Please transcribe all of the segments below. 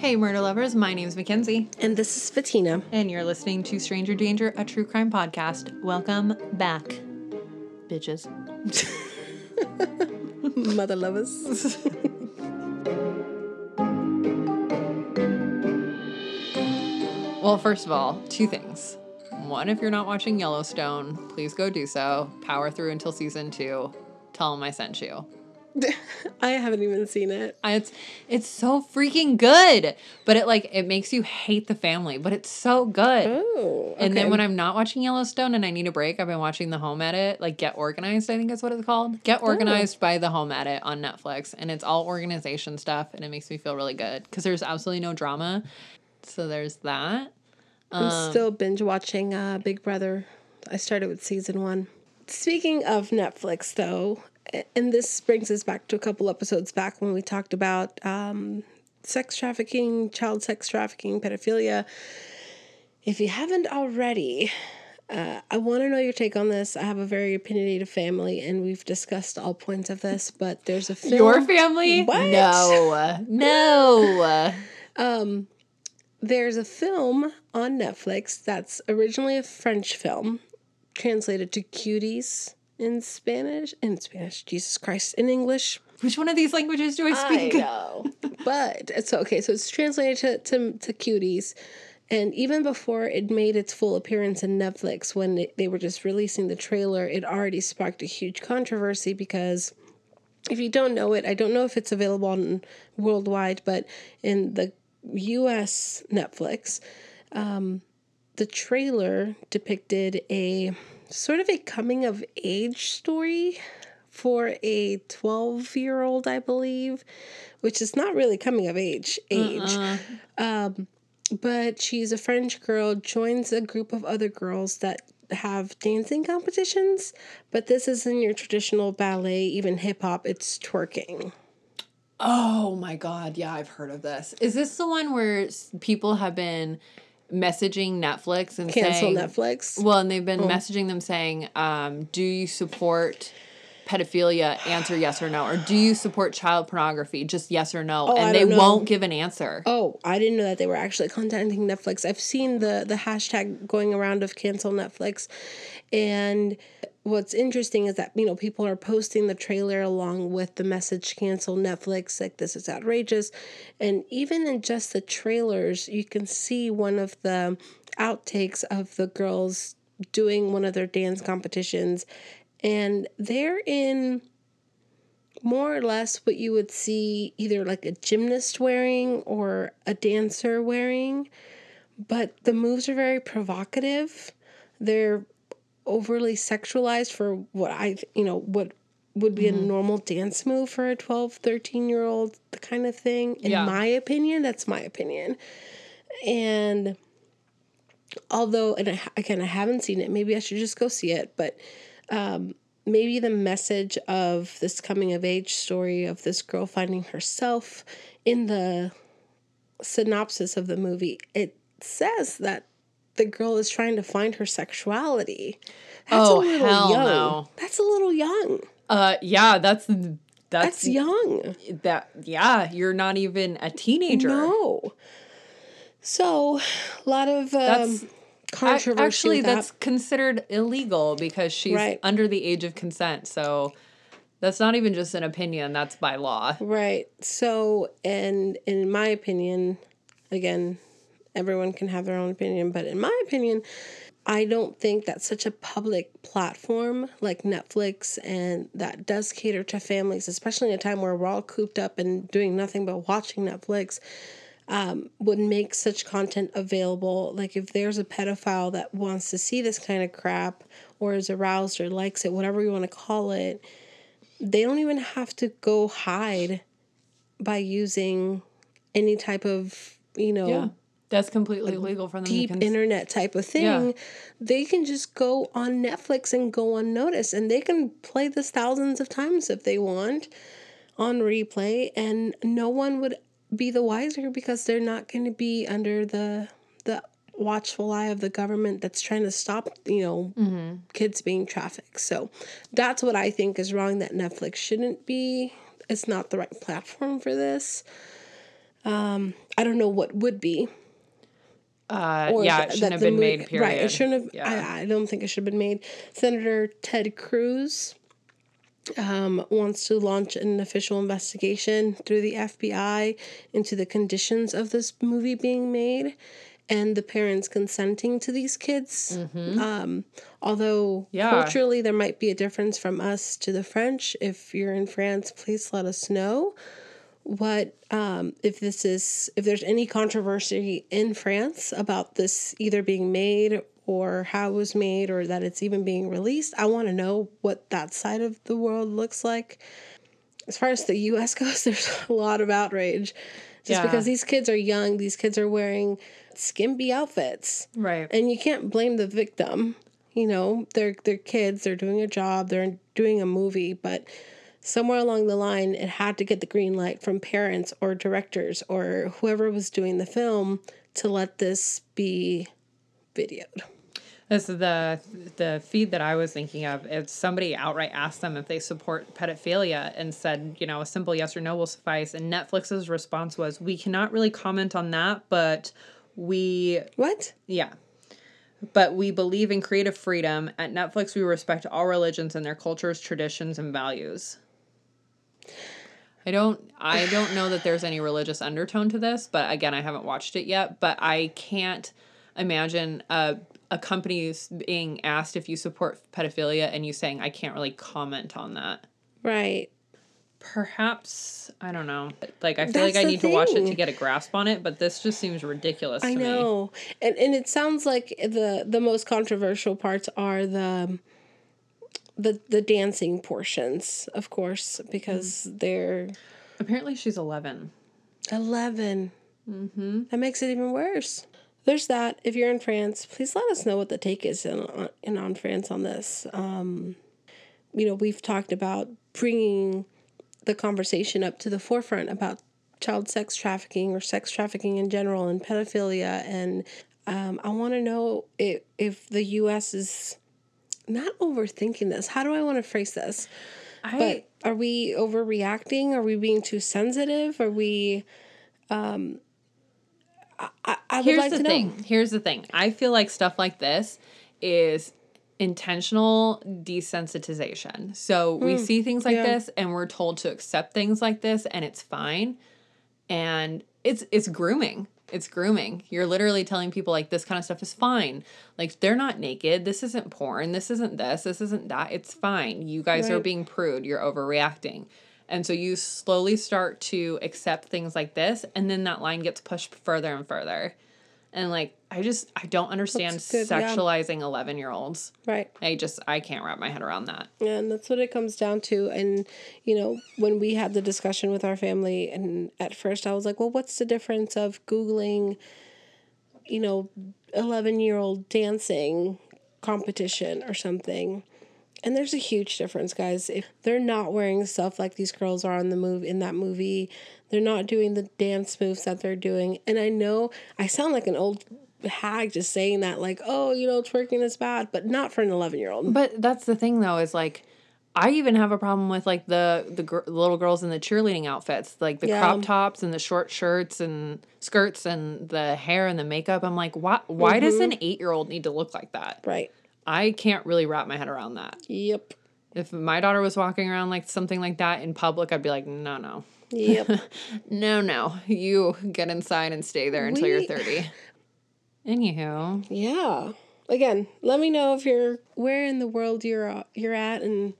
Hey, murder lovers, my name's Mackenzie, And this is Fatina. and you're listening to Stranger Danger, a true crime podcast. Welcome back, bitches. Mother lovers. Well, first of all, two things. One, if you're not watching Yellowstone, please go do so. Power through until season two. Tell them I sent you. I haven't even seen it. It's it's so freaking good, but it like it makes you hate the family, but it's so good. Oh. And then when I'm not watching Yellowstone and I need a break, I've been watching the Home Edit, like Get Organized, I think is what it's called. Get Organized by the Home Edit on Netflix. And it's all organization stuff and it makes me feel really good because there's absolutely no drama. So there's that. I'm um, still binge watching uh, Big Brother. I started with season one. Speaking of Netflix, though, and this brings us back to a couple episodes back when we talked about um, sex trafficking, child sex trafficking, pedophilia. If you haven't already, uh, I want to know your take on this. I have a very opinionated family, and we've discussed all points of this. But there's a film. Your family? What? No. No. There's a film on Netflix that's originally a French film, translated to cuties in Spanish. In Spanish, Jesus Christ, in English. Which one of these languages do I speak? I know. but it's okay. So it's translated to, to, to cuties. And even before it made its full appearance in Netflix, when it, they were just releasing the trailer, it already sparked a huge controversy because if you don't know it, I don't know if it's available on worldwide, but in the US Netflix, um, the trailer depicted a sort of a coming of age story for a 12 year old, I believe, which is not really coming of age age. Um, but she's a French girl, joins a group of other girls that have dancing competitions, but this isn't your traditional ballet, even hip hop, it's twerking. Oh my god, yeah, I've heard of this. Is this the one where people have been messaging Netflix and Cancel saying Netflix. Well, and they've been messaging them saying, um, "Do you support pedophilia? Answer yes or no, or do you support child pornography? Just yes or no." Oh, I and they don't know. won't give an answer. Oh, I didn't know that they were actually contacting Netflix. I've seen the the hashtag going around of cancel Netflix, and what's interesting is that you know people are posting the trailer along with the message cancel Netflix like this is outrageous, and even in just the trailers you can see one of the outtakes of the girls doing one of their dance competitions, and they're in more or less what you would see either like a gymnast wearing or a dancer wearing. But the moves are very provocative. They're overly sexualized for what I, you know, what would be a mm-hmm. normal dance move for a 12, 13 year old kind of thing. In Yeah. my opinion, that's my opinion. And although, and I, again, I haven't seen it, maybe I should just go see it, but um, maybe the message of this coming of age story of this girl finding herself in the synopsis of the movie it says that the girl is trying to find her sexuality that's Oh, a little hell young no. that's a little young Uh, yeah, that's that's, that's young that. Yeah, you're not even a teenager. no so a lot of um, That's- controversy Actually, that. that's considered illegal because she's Right. under the age of consent. So that's not even just an opinion, that's by law. Right. So, and in my opinion, again, everyone can have their own opinion, but in my opinion, I don't think that such a public platform like Netflix and that does cater to families, especially in a time where we're all cooped up and doing nothing but watching Netflix, um, would make such content available. Like if there's a pedophile that wants to see this kind of crap or is aroused or likes it, whatever you want to call it, they don't even have to go hide by using any type of you know Yeah. That's completely legal for them. Deep cons- internet type of thing. Yeah. they can just go on netflix and go unnoticed and they can play this thousands of times if they want on replay and no one would be the wiser because they're not going to be under the the watchful eye of the government that's trying to stop you know kids being trafficked. So that's what i think is wrong that netflix shouldn't be it's not the right platform for this. Um, I don't know what would be. Uh, or yeah, it shouldn't have been movie- made. Period. Right, it shouldn't have. Yeah. I, I don't think it should have been made. Senator Ted Cruz um, wants to launch an official investigation through the FBI into the conditions of this movie being made and the parents consenting to these kids. Um, although Mm-hmm. Yeah. culturally there might be a difference from us to the French. If you're in France, please let us know what um, if this is if there's any controversy in France about this either being made or how it was made or that it's even being released. I want to know what that side of the world looks like. As far as the US goes, there's a lot of outrage. Just Yeah. because these kids are young, these kids are wearing skimpy outfits. right. And you can't blame the victim. You know, they're they're kids, they're doing a job, they're doing a movie, but somewhere along the line it had to get the green light from parents or directors or whoever was doing the film to let this be videoed. This is the the feed that I was thinking of. If somebody outright asked them if they support pedophilia and said, you know, a simple yes or no will suffice, and Netflix's response was, "We cannot really comment on that, but we What? yeah." But we believe in creative freedom. At Netflix, we respect all religions and their cultures, traditions, and values. I don't I don't know that there's any religious undertone to this, but again, I haven't watched it yet, but I can't imagine a a company being asked if you support pedophilia and you saying I can't really comment on that. Right. Perhaps I don't know. Like I feel That's like I need to watch it to get a grasp on it, but this just seems ridiculous I to me. I know. And and it sounds like the the most controversial parts are the the the dancing portions, of course, because they're Apparently she's 11. 11. Mm-hmm. That makes it even worse. There's that. If you're in France, please let us know what the take is in, in on France on this. Um, you know, we've talked about bringing the conversation up to the forefront about child sex trafficking or sex trafficking in general and pedophilia. And um, I want to know if, if the U.S. is not overthinking this. How do I want to phrase this? I But are we overreacting? Are we being too sensitive? Are we? Um, I, I, would Here's like the to know. thing. Here's the thing. I feel like stuff like this is intentional desensitization. So we see things like Hmm. yeah. this and we're told to accept things like this and it's fine. And it's it's grooming. It's grooming. You're literally telling people like this kind of stuff is fine. Like they're not naked. This isn't porn. This isn't this. This isn't that. It's fine. You guys are being prude. You're overreacting. And so you slowly start to accept things like this and then that line gets pushed further and further. And like I just I don't understand That's good, yeah. sexualizing 11 year olds. Right. I just I can't wrap my head around that. And that's what it comes down to. And, you know, when we had the discussion with our family, and at first I was like, well, what's the difference of Googling, you know, 11 year old dancing competition or something? And there's a huge difference, guys. If they're not wearing stuff like these girls are on the move in that movie, they're not doing the dance moves that they're doing. And I know I sound like an old hag just saying that, like, oh, you know, twerking is bad, but not for an 11 year old. But that's the thing though is like I even have a problem with like the the gr- little girls in the cheerleading outfits, like the Yeah. crop tops and the short shirts and skirts and the hair and the makeup. I'm like, why why does Mm-hmm. an 8-year-old need to look like that? Right. I can't really wrap my head around that. Yep. If my daughter was walking around like something like that in public, I'd be like, "No, no. Yep. No, no. You get inside and stay there until you're We- 30." Anywho, Yeah. Again, let me know if you're where in the world you're uh, you're at, and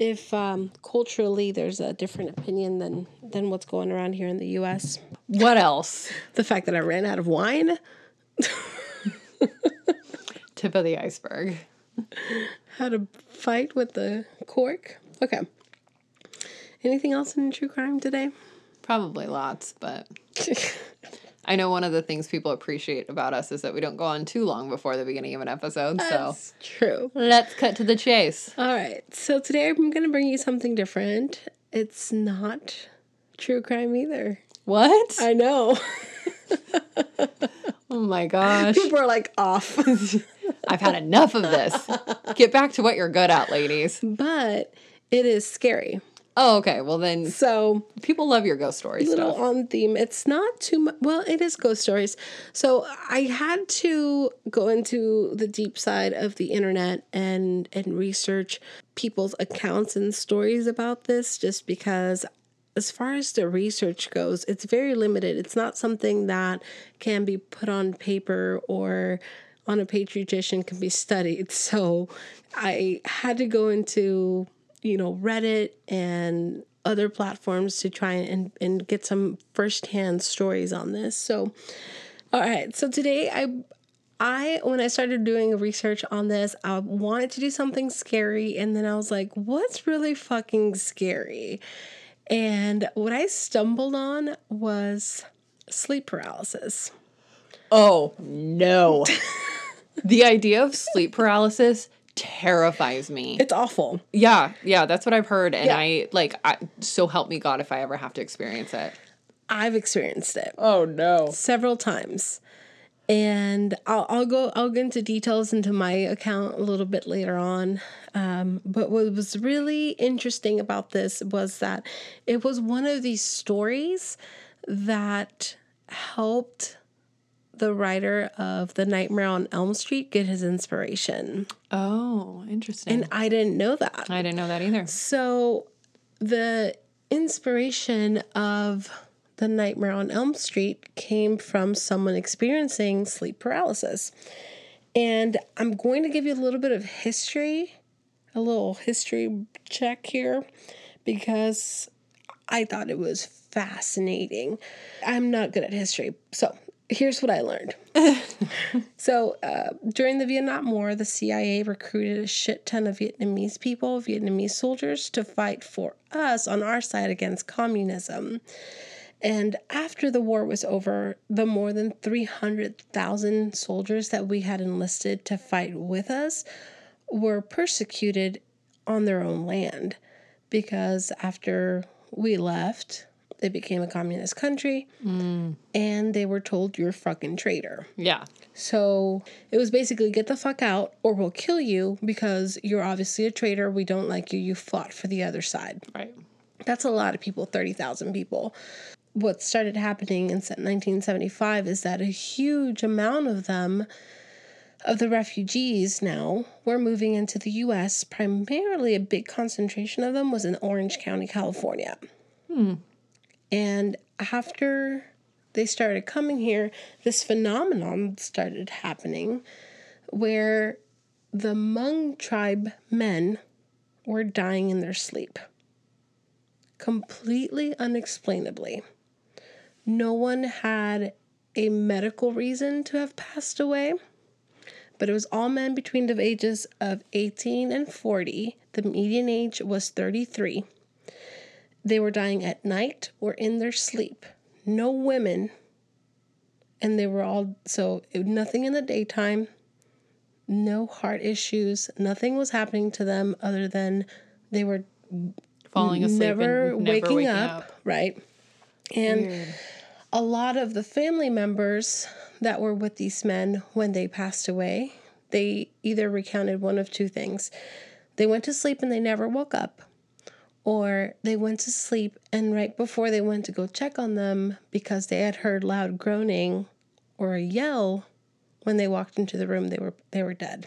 if um, culturally there's a different opinion than than what's going around here in the U.S. what else? The fact that I ran out of wine, Tip of the iceberg. had a fight with the cork. Okay. Anything else in true crime today? Probably lots, but I know one of the things people appreciate about us is that we don't go on too long before the beginning of an episode. So true. let's cut to the chase. All right. So today I'm going to bring you something different. It's not true crime either. What? I know. Oh my gosh. People are like off. I've had enough of this. Get back to what you're good at, ladies. but it is scary. Oh, okay. Well, then So people love your ghost stories. little stuff. on theme. It's not too much. Well, it is ghost stories. So I had to go into the deep side of the internet and and research people's accounts and stories about this, just because. As far as the research goes, it's very limited. It's not something that can be put on paper or on a dish and can be studied. So I had to go into, you know, Reddit and other platforms to try and, and get some firsthand stories on this. So, all right. So today I I when I started doing research on this, I wanted to do something scary and then I was like, what's really fucking scary? And what I stumbled on was sleep paralysis. Oh, no. the idea of sleep paralysis terrifies me. It's awful. Yeah, yeah, that's what I've heard. And Yeah. I like, I, so help me God if I ever have to experience it. I've experienced it. Oh, no. several times and I'll, I'll go i'll get into details into my account a little bit later on um, but what was really interesting about this was that it was one of these stories that helped the writer of the nightmare on elm street get his inspiration Oh, interesting. and i didn't know that I didn't know that either. so, the inspiration of the Nightmare on Elm Street came from someone experiencing sleep paralysis. And I'm going to give you a little bit of history, a little history check here, because I thought it was fascinating. I'm not good at history. So, here's what I learned. So, uh, during the Vietnam War, the CIA recruited a shit ton of Vietnamese people, Vietnamese soldiers, to fight for us on our side against communism. And after the war was over, the more than 300,000 soldiers that we had enlisted to fight with us were persecuted on their own land because after we left, they became a communist country mm. and they were told you're a fucking traitor. Yeah. So it was basically get the fuck out or we'll kill you because you're obviously a traitor. We don't like you. You fought for the other side. Right. That's a lot of people, 30,000 people. What started happening in 1975 is that a huge amount of them, of the refugees now, were moving into the US. Primarily, a big concentration of them was in Orange County, California. Hmm. And after they started coming here, this phenomenon started happening where the Hmong tribe men were dying in their sleep. Completely unexplainably. No one had a medical reason to have passed away, but it was all men between the ages of 18 and 40. The median age was 33. They were dying at night or in their sleep. No women. And they were all so nothing in the daytime, no heart issues, nothing was happening to them other than they were Falling asleep never, and never waking, up, right? And Weird. a lot of the family members that were with these men when they passed away, they either recounted one of two things. They went to sleep and they never woke up, or they went to sleep and right before they went to go check on them because they had heard loud groaning or a yell when they walked into the room they were they were dead.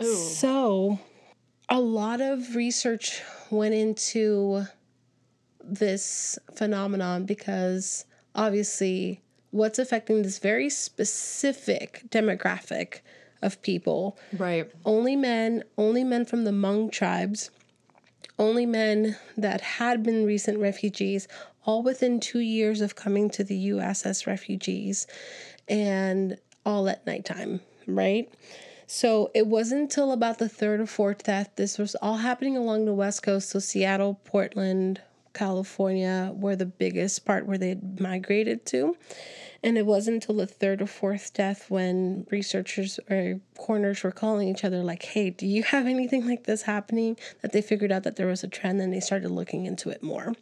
Ooh. So, a lot of research went into this phenomenon because obviously, what's affecting this very specific demographic of people Right. only men, only men from the Hmong tribes, only men that had been recent refugees, all within two years of coming to the US as refugees, and all at nighttime, right? So it wasn't until about the third or fourth that This was all happening along the West Coast. So Seattle, Portland, California were the biggest part where they had migrated to. And it wasn't until the third or fourth death when researchers or coroners were calling each other, like, hey, do you have anything like this happening? That they figured out that there was a trend and they started looking into it more.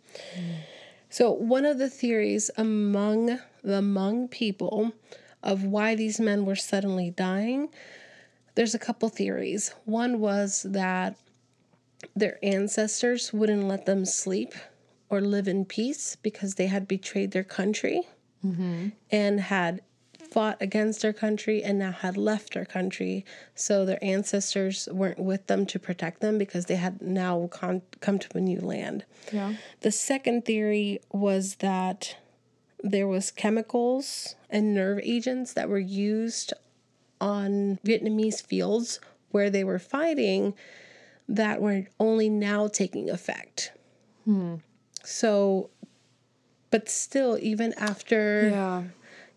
So, one of the theories among the Hmong people of why these men were suddenly dying, there's a couple theories. One was that their ancestors wouldn't let them sleep or live in peace because they had betrayed their country mm-hmm. and had fought against their country and now had left their country. So their ancestors weren't with them to protect them because they had now con- come to a new land. Yeah. The second theory was that there was chemicals and nerve agents that were used on Vietnamese fields where they were fighting that were only now taking effect. Hmm. So but still even after Yeah.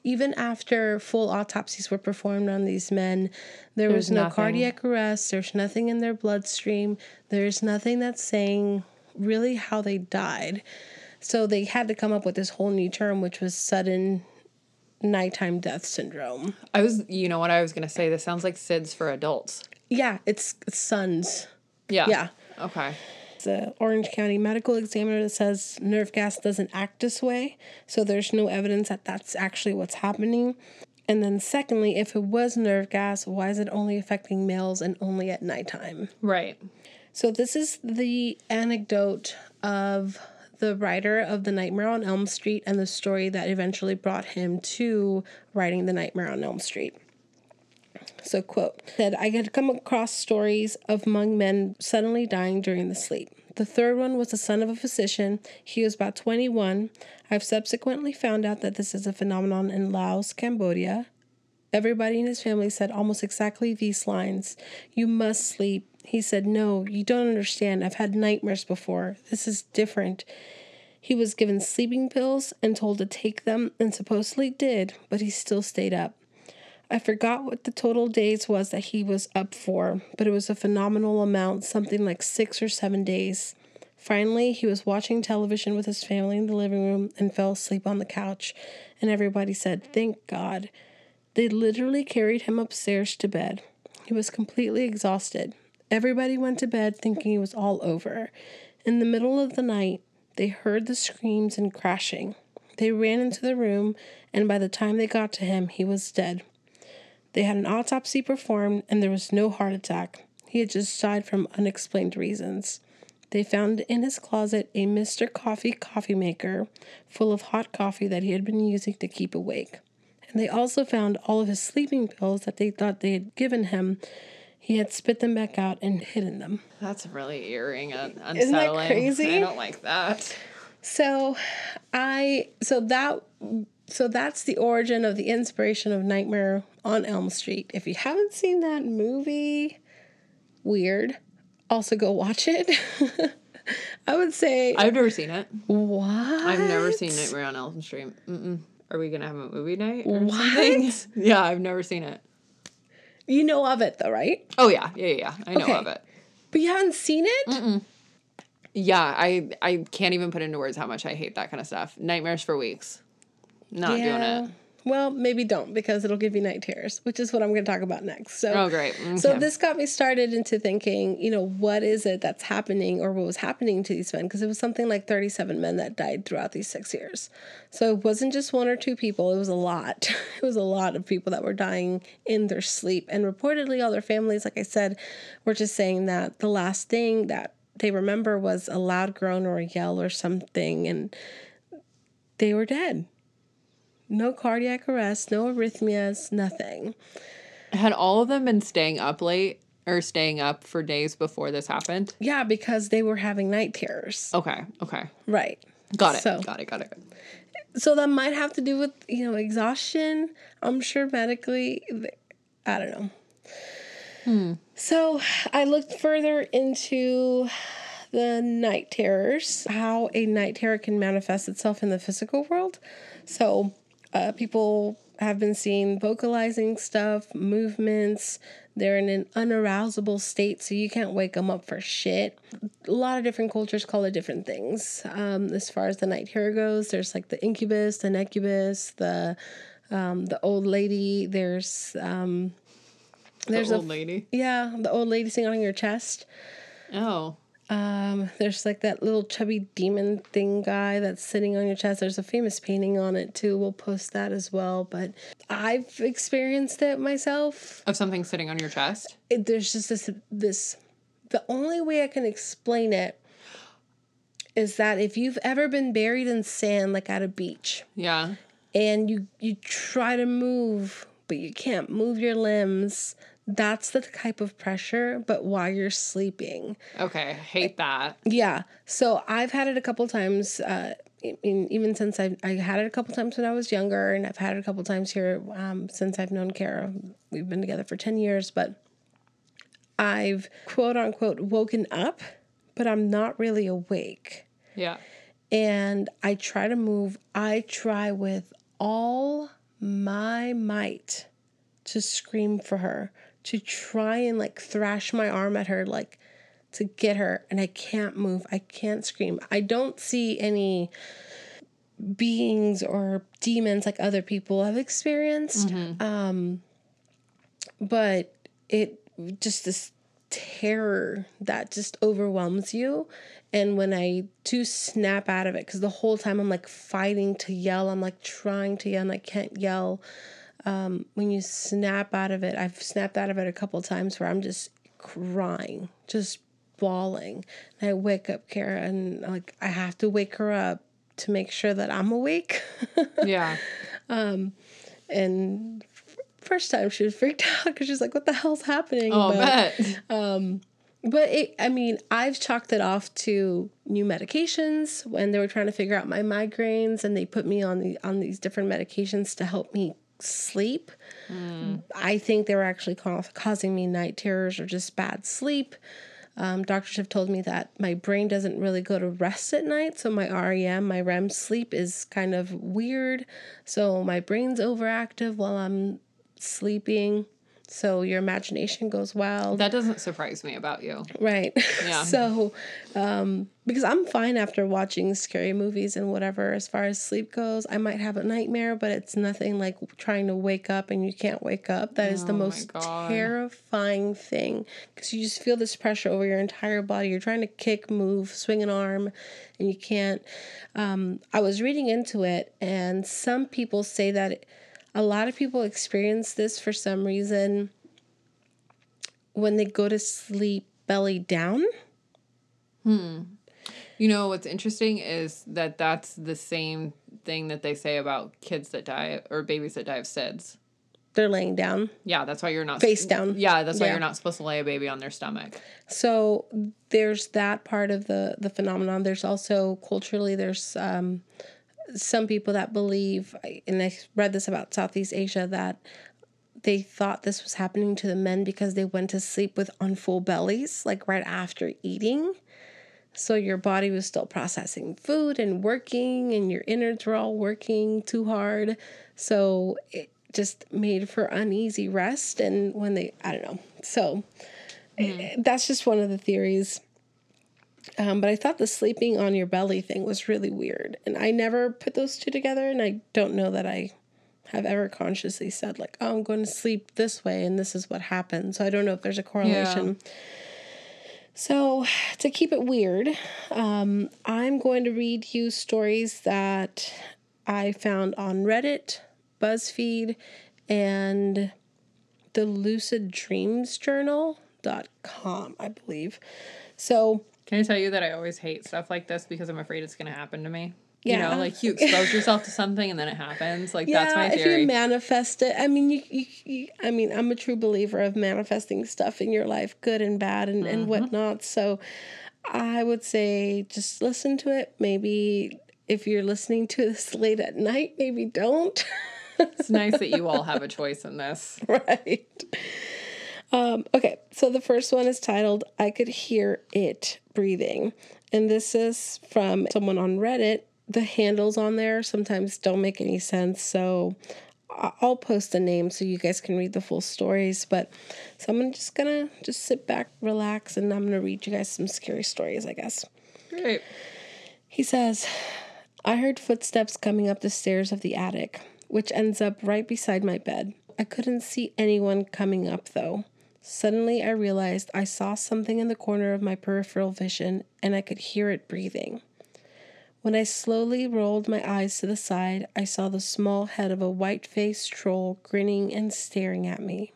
even after full autopsies were performed on these men, there was no nothing. cardiac arrest, there's nothing in their bloodstream, there's nothing that's saying really how they died. So they had to come up with this whole new term, which was sudden nighttime death syndrome. I was, you know what I was going to say? This sounds like SIDS for adults. Yeah, it's SUNS. Yeah. Yeah. Okay. The Orange County medical examiner that says nerve gas doesn't act this way. So there's no evidence that that's actually what's happening. And then, secondly, if it was nerve gas, why is it only affecting males and only at nighttime? Right. So, this is the anecdote of the writer of The Nightmare on Elm Street and the story that eventually brought him to writing The Nightmare on Elm Street. So, quote, said, I had come across stories of young men suddenly dying during the sleep. The third one was the son of a physician. He was about 21. I've subsequently found out that this is a phenomenon in Laos, Cambodia. Everybody in his family said almost exactly these lines You must sleep. He said, No, you don't understand. I've had nightmares before. This is different. He was given sleeping pills and told to take them, and supposedly did, but he still stayed up. I forgot what the total days was that he was up for, but it was a phenomenal amount, something like six or seven days. Finally, he was watching television with his family in the living room and fell asleep on the couch, and everybody said, Thank God. They literally carried him upstairs to bed. He was completely exhausted. Everybody went to bed thinking it was all over. In the middle of the night, they heard the screams and crashing. They ran into the room, and by the time they got to him, he was dead. They had an autopsy performed, and there was no heart attack. He had just died from unexplained reasons. They found in his closet a Mr. Coffee coffee maker full of hot coffee that he had been using to keep awake. And they also found all of his sleeping pills that they thought they had given him. He had spit them back out and hidden them. That's really eerie and unsettling. Isn't that crazy? I don't like that. So I so that so that's the origin of the inspiration of Nightmare on Elm Street. If you haven't seen that movie, weird. Also go watch it. I would say I've never seen it. what? I've never seen Nightmare on Elm Street. Mm-mm. Are we gonna have a movie night or What? something? Yeah, I've never seen it. You know of it though, right? Oh yeah, yeah, yeah. yeah. I know Okay. of it. But you haven't seen it? Mm-mm. Yeah, I I can't even put into words how much I hate that kind of stuff. Nightmares for weeks. Not doing it. Well, maybe don't because it'll give you night terrors, which is what I'm going to talk about next. So, Oh great. so this got me started into thinking, you know, what is it that's happening or what was happening to these men? Because it was something like 37 men that died throughout these six years. So it wasn't just one or two people, it was a lot. it was a lot of people that were dying in their sleep. And reportedly, all their families, like I said, were just saying that the last thing that they remember was a loud groan or a yell or something. And they were dead. No cardiac arrest, no arrhythmias, nothing. Had all of them been staying up late or staying up for days before this happened? Yeah, because they were having night terrors. Okay, okay. Right. Got it. So- got it, got it. So that might have to do with, you know, exhaustion. I'm sure medically, I don't know. Hmm. So I looked further into the night terrors, how a night terror can manifest itself in the physical world. So uh, people have been seen vocalizing stuff, movements. They're in an unarousable state, so you can't wake them up for shit. A lot of different cultures call it different things. Um, as far as the night terror goes, there's like the incubus, the necubus, the um, the old lady. There's um, there's the a old lady. yeah, the old lady sitting on your chest. Oh. Um, there's like that little chubby demon thing guy that's sitting on your chest. There's a famous painting on it too. We'll post that as well. But I've experienced it myself. Of something sitting on your chest? It, there's just this this the only way I can explain it is that if you've ever been buried in sand, like at a beach, Yeah. and you you try to move, but you can't move your limbs, that's the type of pressure. But while you're sleeping, Okay. I hate that. yeah. So I've had it a couple times. Uh, I mean, even since I've I had it a couple times when I was younger, and I've had it a couple times here um, since I've known Kara. We've been together for ten years, but I've quote unquote woken up, but I'm not really awake. Yeah. And I try to move. I try with all my might to scream for her, to try and like thrash my arm at her, like to get her. And I can't move. I can't scream. I don't see any beings or demons like other people have experienced. Um, but it just this terror that just overwhelms you. And when I do snap out of it, because the whole time I'm like fighting to yell, I'm like trying to yell and I can't yell. Um, when you snap out of it, I've snapped out of it a couple times where I'm just crying, just bawling. And I wake up Kara and like I have to wake her up to make sure that I'm awake. Yeah. and f- first time she was freaked out because she's like, "What the hell's happening?" Oh, but, bet. but it, I mean, I've chalked it off to new medications when they were trying to figure out my migraines, and they put me on the on these different medications to help me sleep. I think they were actually ca- causing me night terrors or just bad sleep. Um, doctors have told me that my brain doesn't really go to rest at night, so my REM, my REM sleep, is kind of weird. So my brain's overactive while I'm sleeping. So your imagination goes wild. that doesn't surprise me about you. Right. Yeah. so, um, because I'm fine after watching scary movies and whatever, as far as sleep goes, I might have a nightmare, but it's nothing like trying to wake up and you can't wake up. That is the Oh most terrifying thing because you just feel this pressure over your entire body. You're trying to kick, move, swing an arm, and you can't. Um, I was reading into it, and some people say that a lot of people experience this for some reason when they go to sleep belly down. You know what's interesting is that that's the same thing that they say about kids that die or babies that die of SIDS. They're laying down. Yeah, that's why you're not Face down. Yeah, that's why Yeah. you're not supposed to lay a baby on their stomach. So there's that part of the the phenomenon. There's also culturally there's um, some people that believe, and I read this about Southeast Asia that they thought this was happening to the men because they went to sleep with on full bellies, like right after eating. So your body was still processing food and working, and your innards were all working too hard. So it just made for uneasy rest. And when they, I don't know. So eh, that's just one of the theories. Um, but I thought the sleeping on your belly thing was really weird. And I never put those two together. And I don't know that I have ever consciously said, like, oh, I'm going to sleep this way and this is what happened. So I don't know if there's a correlation. So, to keep it weird, um, I'm going to read you stories that I found on Reddit, BuzzFeed, and the Lucid Dreams Journal.com, I believe. So, Can I tell you that I always hate stuff like this because I'm afraid it's going to happen to me? You know, like you expose yourself to something and then it happens. Like yeah, that's my theory. if you manifest it, I mean, you, you, you, I mean, I'm a true believer of manifesting stuff in your life, good and bad and, Mm-hmm. and whatnot. So, I would say just listen to it. Maybe if you're listening to this late at night, maybe don't. it's nice that you all have a choice in this. right. Um, okay, so the first one is titled I Could Hear It Breathing. And this is from someone on Reddit. The handles on there sometimes don't make any sense. So I'll post the name so you guys can read the full stories. But so I'm just gonna just sit back, relax, and I'm gonna read you guys some scary stories, I guess. Great. He says, I heard footsteps coming up the stairs of the attic, which ends up right beside my bed. I couldn't see anyone coming up though. Suddenly, I realized I saw something in the corner of my peripheral vision and I could hear it breathing. When I slowly rolled my eyes to the side, I saw the small head of a white faced troll grinning and staring at me.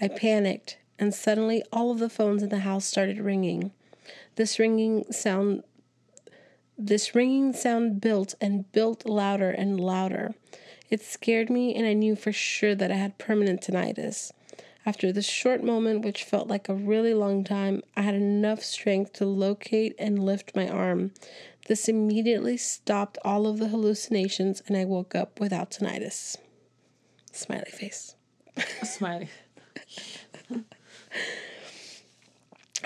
I panicked and suddenly all of the phones in the house started ringing. This ringing sound this ringing sound built and built louder and louder. It scared me, and I knew for sure that I had permanent tinnitus. After this short moment, which felt like a really long time, I had enough strength to locate and lift my arm. This immediately stopped all of the hallucinations, and I woke up without tinnitus. Smiley face. Smiley. All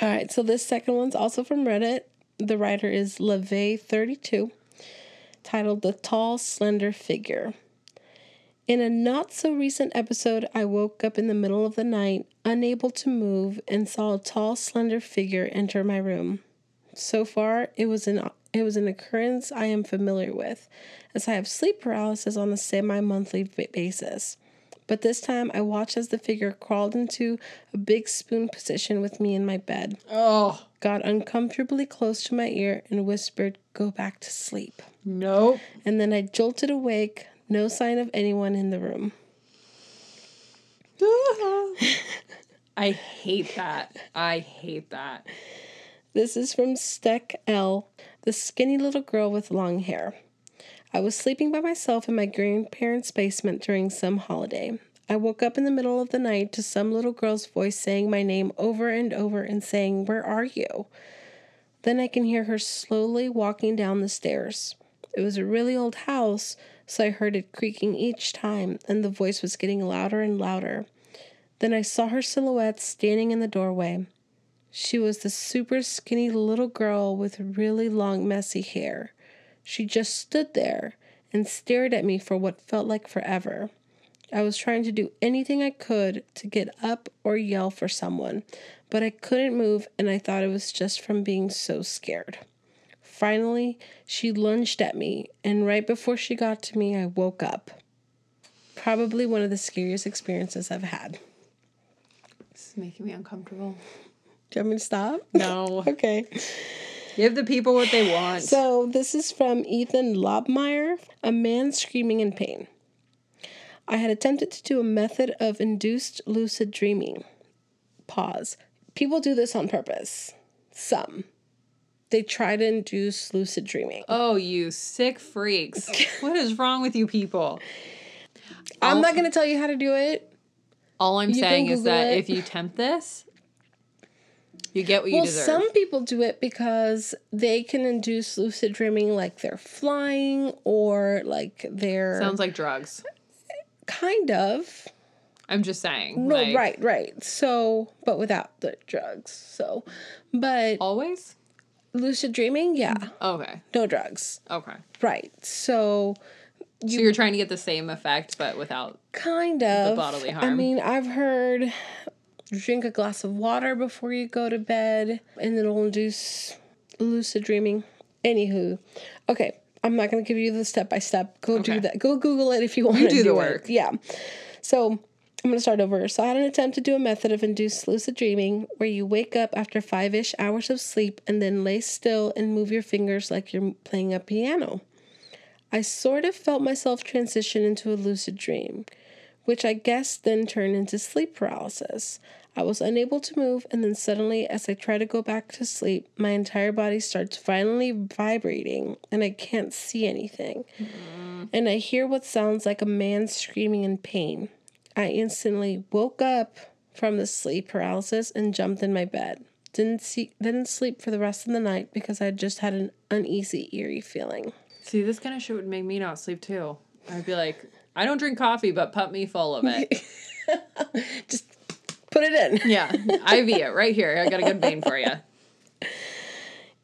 right, so this second one's also from Reddit. The writer is LeVay32, titled The Tall, Slender Figure. In a not so recent episode, I woke up in the middle of the night, unable to move, and saw a tall, slender figure enter my room. So far, it was an it was an occurrence I am familiar with, as I have sleep paralysis on a semi-monthly basis. But this time, I watched as the figure crawled into a big spoon position with me in my bed. Oh, Got uncomfortably close to my ear and whispered, "Go back to sleep." nope. And then I jolted awake, no sign of anyone in the room. I hate that. I hate that. This is from Steck L, the skinny little girl with long hair. I was sleeping by myself in my grandparents' basement during some holiday. I woke up in the middle of the night to some little girl's voice saying my name over and over and saying, Where are you? Then I can hear her slowly walking down the stairs. It was a really old house, so I heard it creaking each time, and the voice was getting louder and louder. Then I saw her silhouette standing in the doorway. She was the super skinny little girl with really long, messy hair. She just stood there and stared at me for what felt like forever. I was trying to do anything I could to get up or yell for someone, but I couldn't move and I thought it was just from being so scared. Finally, she lunged at me, and right before she got to me, I woke up. Probably one of the scariest experiences I've had. This is making me uncomfortable. Do you want me to stop? No. Okay. Give the people what they want. So this is from Ethan Lobmeyer, a man screaming in pain. I had attempted to do a method of induced lucid dreaming. Pause. People do this on purpose. Some. They try to induce lucid dreaming. oh, you sick freaks. what is wrong with you people? I'm not going to tell you how to do it. All I'm can saying is that it. if you tempt this, you get what you Well, deserve. some people do it because they can induce lucid dreaming like they're flying or like they're Sounds like drugs. kind of. I'm just saying. No, like, right, right. So, but without the drugs. So, but Always? Lucid dreaming, yeah, Okay. no drugs. Okay. Right. So, so you're trying to get the same effect, but without. kind of. bodily harm. I mean, I've heard drink a glass of water before you go to bed and it'll induce lucid dreaming. Anywho, okay. I'm not going to give you the step by step. Go do that. Go Google it if you want to do do, the it. work. Yeah. So I'm going to start over. So I had an attempt to do a method of induced lucid dreaming where you wake up after five ish hours of sleep and then lay still and move your fingers like you're playing a piano. I sort of felt myself transition into a lucid dream, which I guess then turned into sleep paralysis. I was unable to move, and then suddenly, as I try to go back to sleep, my entire body starts violently vibrating, and I can't see anything. Mm-hmm. And I hear what sounds like a man screaming in pain. I instantly woke up from the sleep paralysis and jumped in my bed. Didn't see didn't sleep for the rest of the night because I just had an uneasy, eerie feeling. See, this kind of shit would make me not sleep too. I'd be like, I don't drink coffee, but pump me full of it. Just put it in. yeah. IV it right here. I got a good vein for you.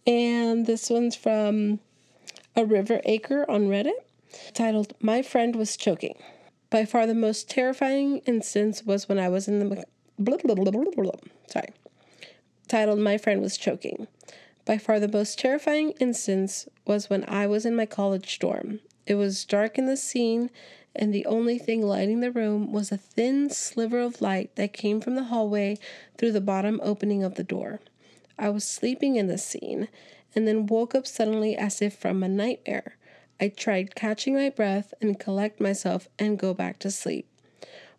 And this one's from a River Acre on Reddit, titled "My Friend Was Choking." By far the most terrifying instance was when I was in the blah, blah, blah, sorry, titled "My Friend Was Choking." By far the most terrifying instance was when I was in my college dorm. It was dark in the scene, and the only thing lighting the room was a thin sliver of light that came from the hallway through the bottom opening of the door. I was sleeping in the scene and then woke up suddenly as if from a nightmare. I tried catching my breath and collect myself and go back to sleep.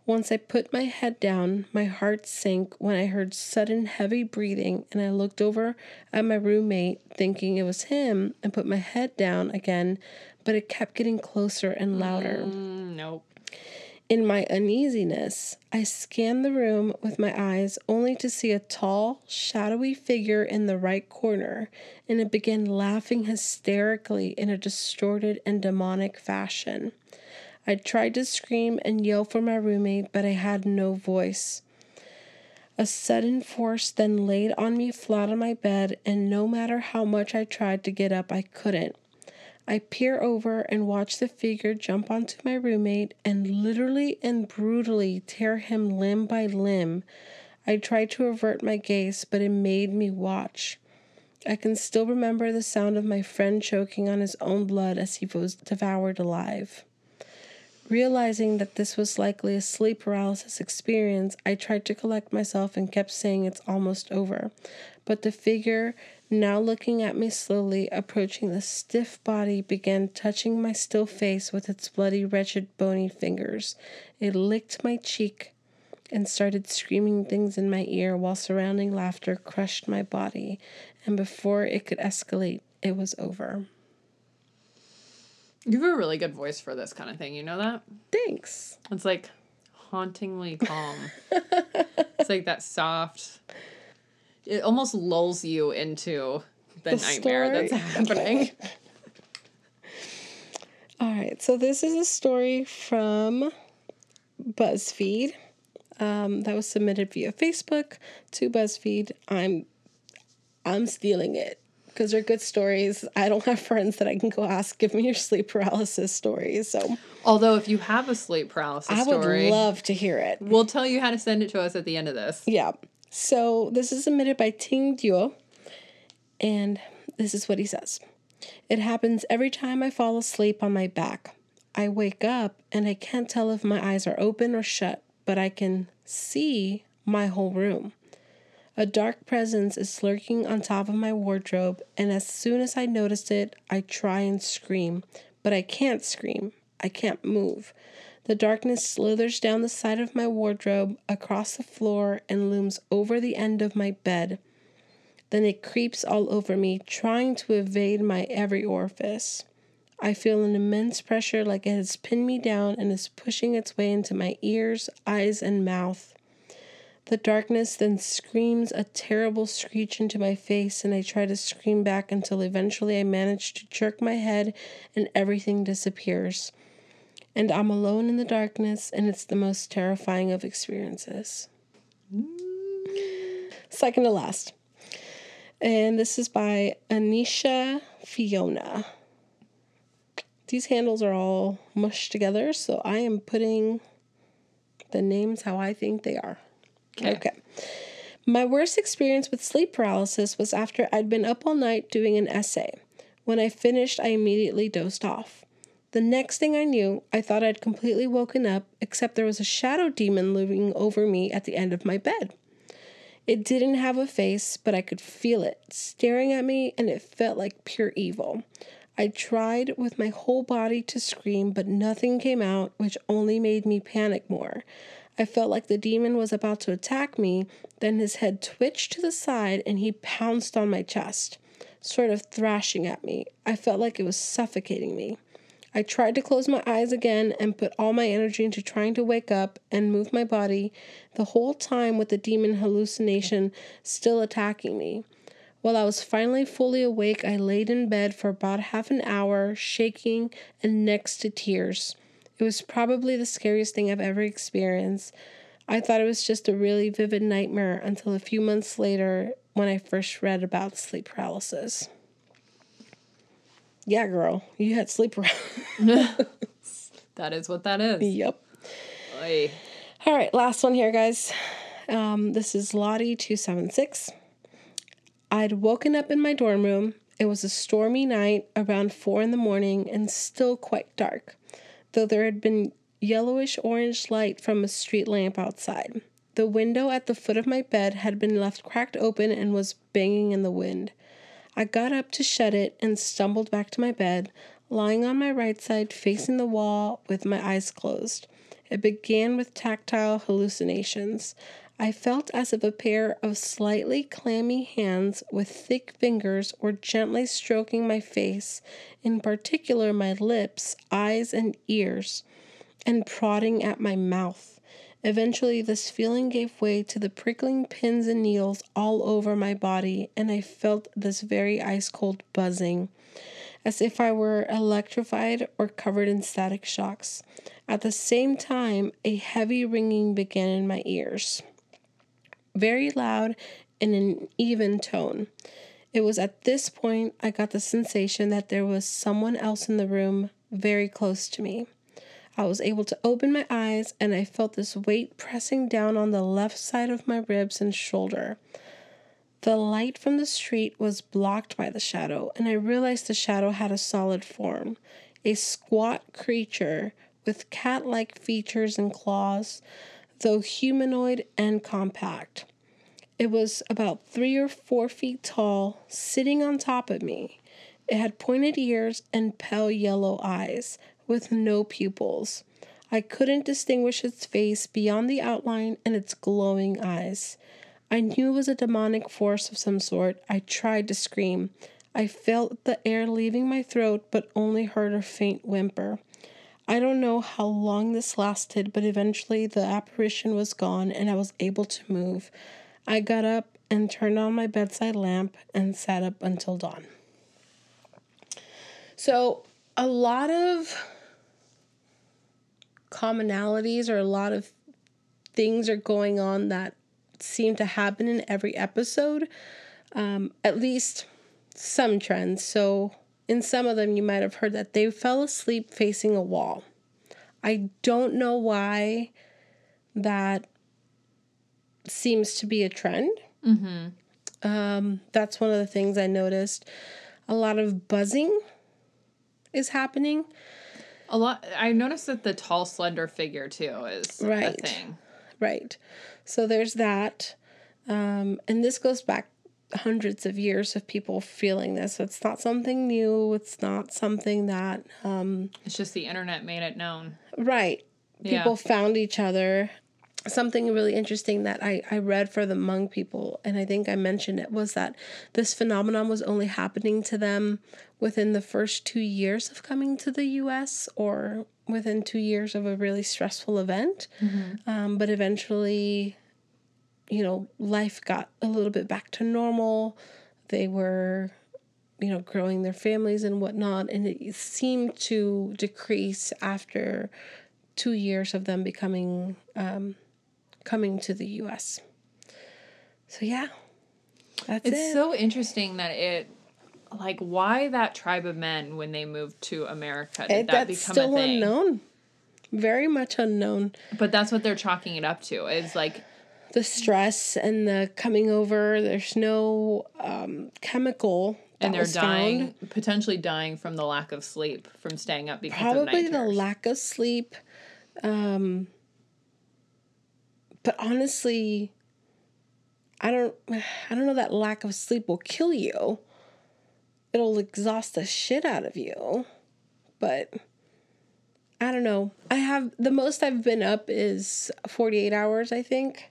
Once I put my head down, my heart sank when I heard sudden heavy breathing, and I looked over at my roommate, thinking it was him, and put my head down again, but it kept getting closer and louder. Mm, nope. In my uneasiness, I scanned the room with my eyes only to see a tall, shadowy figure in the right corner, and it began laughing hysterically in a distorted and demonic fashion. I tried to scream and yell for my roommate, but I had no voice. A sudden force then laid on me flat on my bed, and no matter how much I tried to get up, I couldn't. I peer over and watch the figure jump onto my roommate and literally and brutally tear him limb by limb. I tried to avert my gaze, but it made me watch. I can still remember the sound of my friend choking on his own blood as he was devoured alive. Realizing that this was likely a sleep paralysis experience, I tried to collect myself and kept saying it's almost over. But the figure, now looking at me slowly, approaching the stiff body, began touching my still face with its bloody, wretched, bony fingers. It licked my cheek and started screaming things in my ear while surrounding laughter crushed my body. And before it could escalate, it was over. You have a really good voice for this kind of thing. You know that? Thanks. It's like hauntingly calm. it's like that soft. It almost lulls you into the, The nightmare story? that's happening. All right, so this is a story from BuzzFeed um, that was submitted via Facebook to BuzzFeed. I'm I'm stealing it because they're good stories. I don't have friends that I can go ask, give me your sleep paralysis stories. So Although, if you have a sleep paralysis I would love to hear it. we'll tell you how to send it to us at the end of this. Yeah. So this is submitted by Ting Duo, and this is what he says. It happens every time I fall asleep on my back. I wake up and I can't tell if my eyes are open or shut, but I can see my whole room. A dark presence is lurking on top of my wardrobe, and as soon as I notice it, I try and scream, but I can't scream. I can't move. The darkness slithers down the side of my wardrobe, across the floor, and looms over the end of my bed. Then it creeps all over me, trying to evade my every orifice. I feel an immense pressure like it has pinned me down and is pushing its way into my ears, eyes, and mouth. The darkness then screams a terrible screech into my face, and I try to scream back until eventually I manage to jerk my head and everything disappears. And I'm alone in the darkness, and it's the most terrifying of experiences. Second to last. And this is by Anisha Fiona. These handles are all mushed together, so I am putting the names how I think they are. Okay. Okay. My worst experience with sleep paralysis was after I'd been up all night doing an essay. When I finished, I immediately dozed off. The next thing I knew, I thought I'd completely woken up, except there was a shadow demon looming over me at the end of my bed. It didn't have a face, but I could feel it staring at me, and it felt like pure evil. I tried with my whole body to scream, but nothing came out, which only made me panic more. I felt like the demon was about to attack me, then his head twitched to the side and he pounced on my chest, sort of thrashing at me. I felt like it was suffocating me. I tried to close my eyes again and put all my energy into trying to wake up and move my body, the whole time with the demon hallucination still attacking me. While I was finally fully awake, I laid in bed for about half an hour, shaking and next to tears. It was probably the scariest thing I've ever experienced. I thought it was just a really vivid nightmare until a few months later when I first read about sleep paralysis. Yeah, girl, you had sleep paralysis. That is what that is. yep. Oy. All right, last one here, guys. Um, this is Lottie276. I'd woken up in my dorm room. It was a stormy night around four in the morning and still quite dark, though there had been yellowish orange light from a street lamp outside. The window at the foot of my bed had been left cracked open and was banging in the wind. I got up to shut it and stumbled back to my bed, lying on my right side facing the wall with my eyes closed. It began with tactile hallucinations. I felt as if a pair of slightly clammy hands with thick fingers were gently stroking my face, in particular my lips, eyes, and ears, and prodding at my mouth. Eventually, this feeling gave way to the prickling pins and needles all over my body, and I felt this very ice cold buzzing, as if I were electrified or covered in static shocks. At the same time, a heavy ringing began in my ears very loud and in an even tone. It was at this point I got the sensation that there was someone else in the room very close to me. I was able to open my eyes and I felt this weight pressing down on the left side of my ribs and shoulder. The light from the street was blocked by the shadow, and I realized the shadow had a solid form a squat creature with cat like features and claws, though humanoid and compact. It was about three or four feet tall, sitting on top of me. It had pointed ears and pale yellow eyes, with no pupils. I couldn't distinguish its face beyond the outline and its glowing eyes. I knew it was a demonic force of some sort. I tried to scream. I felt the air leaving my throat, but only heard a faint whimper. I don't know how long this lasted, but eventually the apparition was gone and I was able to move. I got up and turned on my bedside lamp and sat up until dawn. So, a lot of commonalities or a lot of things are going on that seem to happen in every episode, um, at least some trends. So, in some of them, you might have heard that they fell asleep facing a wall. I don't know why that seems to be a trend. Mm-hmm. Um, that's one of the things I noticed. A lot of buzzing is happening. A lot. I noticed that the tall, slender figure too is right. a thing. Right. So there's that. Um, and this goes back hundreds of years of people feeling this. It's not something new. It's not something that. Um, it's just the internet made it known. Right. People yeah. found each other. Something really interesting that I, I read for the Hmong people, and I think I mentioned it, was that this phenomenon was only happening to them within the first two years of coming to the US or within two years of a really stressful event. Mm-hmm. Um, but eventually, you know, life got a little bit back to normal. They were, you know, growing their families and whatnot. And it seemed to decrease after two years of them becoming, um, coming to the US. So, yeah, that's it. it's it. so interesting that it, like, why that tribe of men when they moved to America did it, that become still a thing? unknown. Very much unknown. But that's what they're chalking it up to. Is like the stress and the coming over. There's no um, chemical. and they're dying, found. potentially dying from the lack of sleep, from staying up because probably the lack of sleep. Um, but honestly, I don't, I don't know that lack of sleep will kill you. It'll exhaust the shit out of you, but I don't know. I have the most I've been up is 48 hours, I think.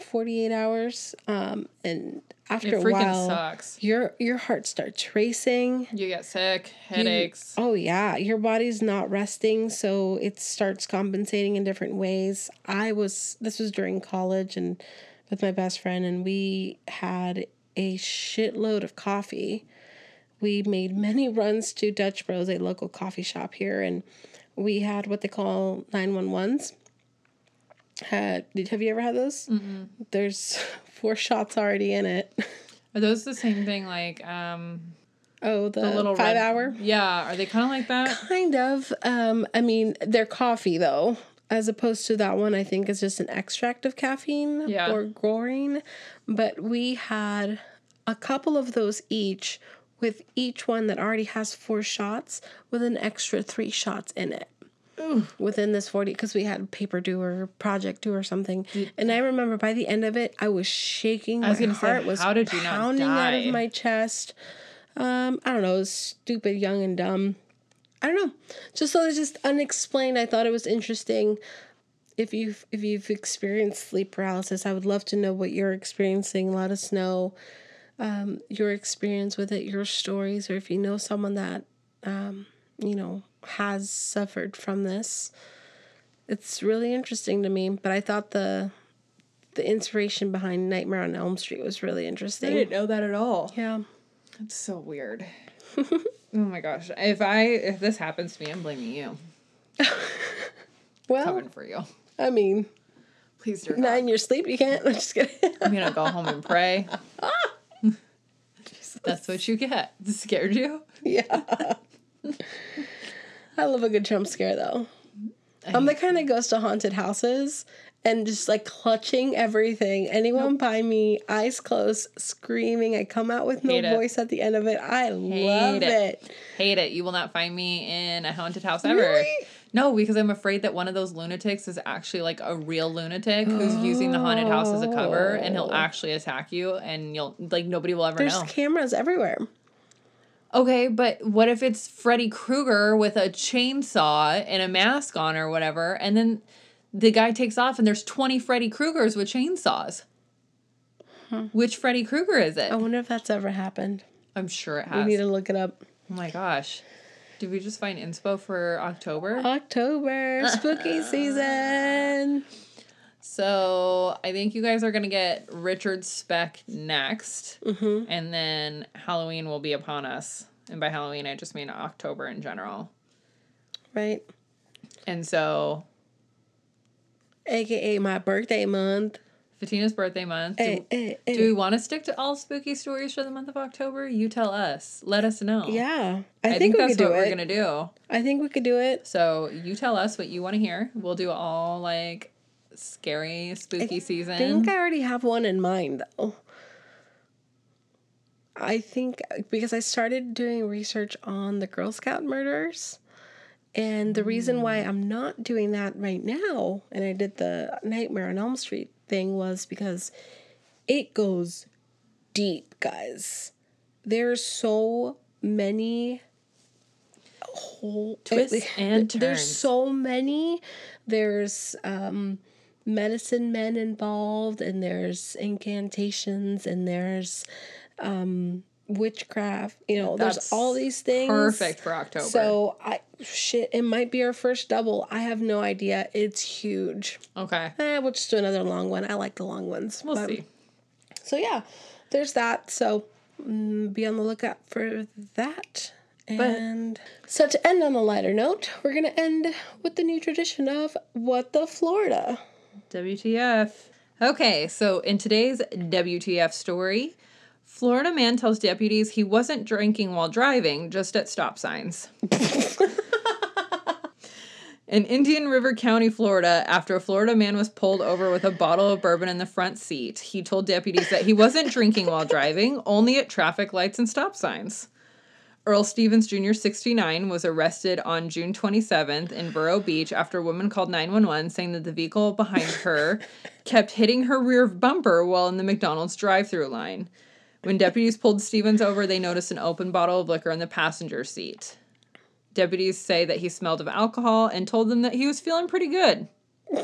48 hours um and after a while sucks. your your heart starts racing you get sick headaches you, oh yeah your body's not resting so it starts compensating in different ways i was this was during college and with my best friend and we had a shitload of coffee we made many runs to dutch bros a local coffee shop here and we had what they call 911s had have you ever had those? mm There's four shots already in it. Are those the same thing like um Oh, the, the little five red, hour? Yeah, are they kind of like that? Kind of. Um, I mean, they're coffee though, as opposed to that one. I think is just an extract of caffeine yeah. or chlorine. But we had a couple of those each, with each one that already has four shots, with an extra three shots in it within this 40 because we had paper due or project due or something and i remember by the end of it i was shaking I was my heart say, was how did you pounding out of my chest um i don't know it was stupid young and dumb I don't know. Just so it's just unexplained. I thought it was interesting. If you've if you've experienced sleep paralysis, I would love to know what you're experiencing. Let us know um, your experience with it, your stories, or if you know someone that um, you know has suffered from this. It's really interesting to me. But I thought the the inspiration behind Nightmare on Elm Street was really interesting. I didn't know that at all. Yeah. that's so weird. oh my gosh. If I if this happens to me, I'm blaming you. Well, Coming for you. I mean, Please do not not. in your sleep, you can't. I'm just kidding. I'm gonna go home and pray. That's what you get. Scared you? yeah. I love a good jump scare though. I'm the kind that goes to haunted houses and just like clutching everything. Anyone by me, eyes closed, screaming. I come out with no it. voice at the end of it. I love it. it. Hate it. You will not find me in a haunted house ever. Really? No, because I'm afraid that one of those lunatics is actually like a real lunatic who's using the haunted house as a cover and he'll Oh. actually attack you and you'll like nobody will ever There's know. There's cameras everywhere. Okay, but what if it's Freddy Krueger with a chainsaw and a mask on or whatever, and then the guy takes off and there's 20 Freddy Kruegers with chainsaws? Which Freddy Krueger is it? I wonder if that's ever happened. I'm sure it has. We need to look it up. oh my gosh. Did we just find inspo for October? October, spooky season. So I think you guys are gonna get Richard Speck next, mm-hmm. and then Halloween will be upon us. And by Halloween, I just mean October in general. Right? And so AKA my birthday month. Fatina's birthday month. Do, Hey, hey, hey. do we want to stick to all spooky stories for the month of October? You tell us. Let us know. Yeah. I, I, think, think, we that's could do what we're gonna do. I think we could do it. So you tell us what you want to hear. We'll do all like scary, spooky season. I think I already have one in mind though. I think because I started doing research on the Girl Scout murders. And the reason why I'm not doing that right now, and I did the Nightmare on Elm Street thing, was because it goes deep, guys. There's so many whole Twists and turns. There's so many. There's um, medicine men involved, and there's incantations, and there's um, witchcraft. You know, That's there's all these things. Perfect for October. So I shit, it might be our first double. I have no idea. It's huge. okay, Eh, we'll just do another long one. I like the long ones. we'll but- see. So yeah, there's that. So mm, be on the lookout for that. And so to end on a lighter note, we're gonna end with the new tradition of what the Florida. WTF. Okay, so in today's WTF story, Florida man tells deputies he wasn't drinking while driving, just at stop signs. In Indian River County, Florida, after a Florida man was pulled over with a bottle of bourbon in the front seat, he told deputies that he wasn't drinking while driving, only at traffic lights and stop signs. Earl Stevens Jr., 69, was arrested on June 27th in Vero Beach after a woman called 911 saying that the vehicle behind her kept hitting her rear bumper while in the McDonald's drive through line. When deputies pulled Stevens over, they noticed an open bottle of liquor in the passenger seat. Deputies say that he smelled of alcohol and told them that he was feeling pretty good.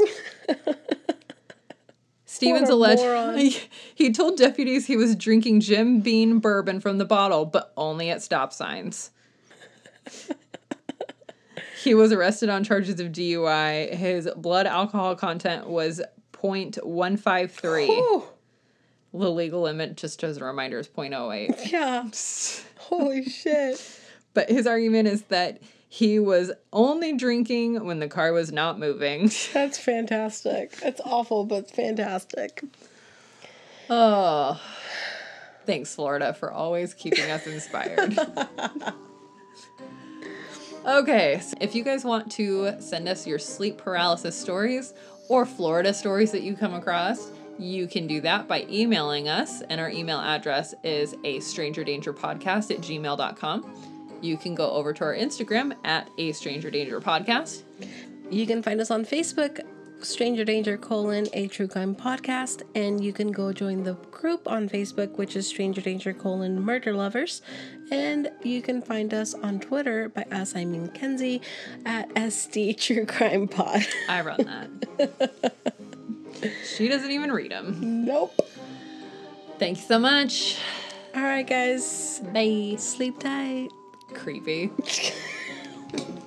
Stevens alleged he told deputies he was drinking Jim Beam bourbon from the bottle, but only at stop signs. he was arrested on charges of DUI. His blood alcohol content was 0.153. Oh The legal limit, just as a reminder, is 0.08. yeah. Holy shit. But his argument is that he was only drinking when the car was not moving. That's fantastic. That's awful, but fantastic. Oh, thanks, Florida, for always keeping us inspired. okay, so if you guys want to send us your sleep paralysis stories or Florida stories that you come across, you can do that by emailing us, and our email address is a stranger danger podcast at gmail.com. You can go over to our Instagram at a stranger danger podcast. You can find us on Facebook Stranger Danger colon a true crime podcast, and you can go join the group on Facebook, which is Stranger Danger colon murder lovers, and you can find us on Twitter by us I mean Kenzie at SD True Crime Pod. I run that. she doesn't even read them. Nope. Thanks so much. All right, guys. Bye. Sleep tight. Creepy.